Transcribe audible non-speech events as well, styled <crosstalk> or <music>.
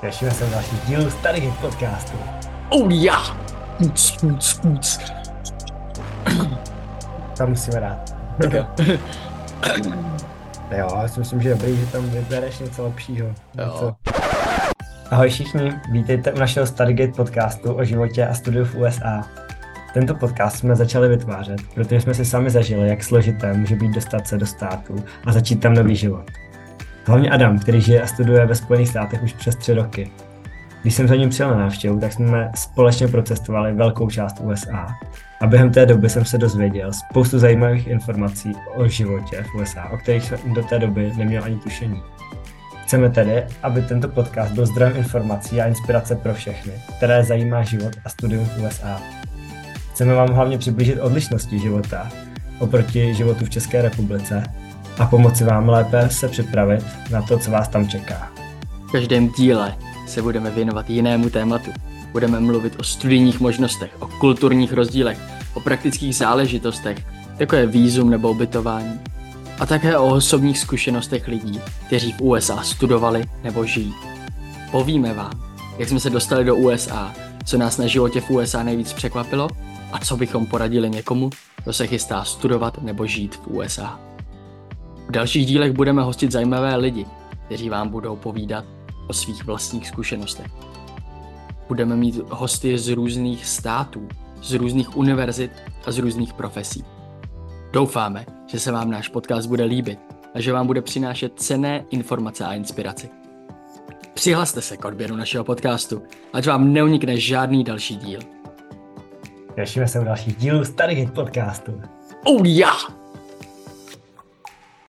Těšíme se na další díl starých podcastu. Oh yeah! Uc, uc, uc. Tam musíme dát. Tak jo. <laughs> jo, já si myslím, že je dobrý, že tam vybereš něco lepšího. Jo. Něco. Ahoj všichni, vítejte u našeho Stargate podcastu o životě a studiu v USA. Tento podcast jsme začali vytvářet, protože jsme si sami zažili, jak složité může být dostat se do státu a začít tam nový život. Hlavně Adam, který žije a studuje ve Spojených státech už přes tři roky. Když jsem za ním přijel na návštěvu, tak jsme společně procestovali velkou část USA. A během té doby jsem se dozvěděl spoustu zajímavých informací o životě v USA, o kterých jsem do té doby neměl ani tušení. Chceme tedy, aby tento podcast byl zdrojem informací a inspirace pro všechny, které zajímá život a studium v USA. Chceme vám hlavně přiblížit odlišnosti života oproti životu v České republice a pomoci vám lépe se připravit na to, co vás tam čeká. V každém díle se budeme věnovat jinému tématu. Budeme mluvit o studijních možnostech, o kulturních rozdílech, o praktických záležitostech, jako je výzum nebo ubytování. A také o osobních zkušenostech lidí, kteří v USA studovali nebo žijí. Povíme vám, jak jsme se dostali do USA, co nás na životě v USA nejvíc překvapilo a co bychom poradili někomu, kdo se chystá studovat nebo žít v USA. V dalších dílech budeme hostit zajímavé lidi, kteří vám budou povídat o svých vlastních zkušenostech. Budeme mít hosty z různých států, z různých univerzit a z různých profesí. Doufáme, že se vám náš podcast bude líbit a že vám bude přinášet cené informace a inspiraci. Přihlaste se k odběru našeho podcastu, ať vám neunikne žádný další díl. Těšíme se u dalších dílů starých podcastu. Oh yeah!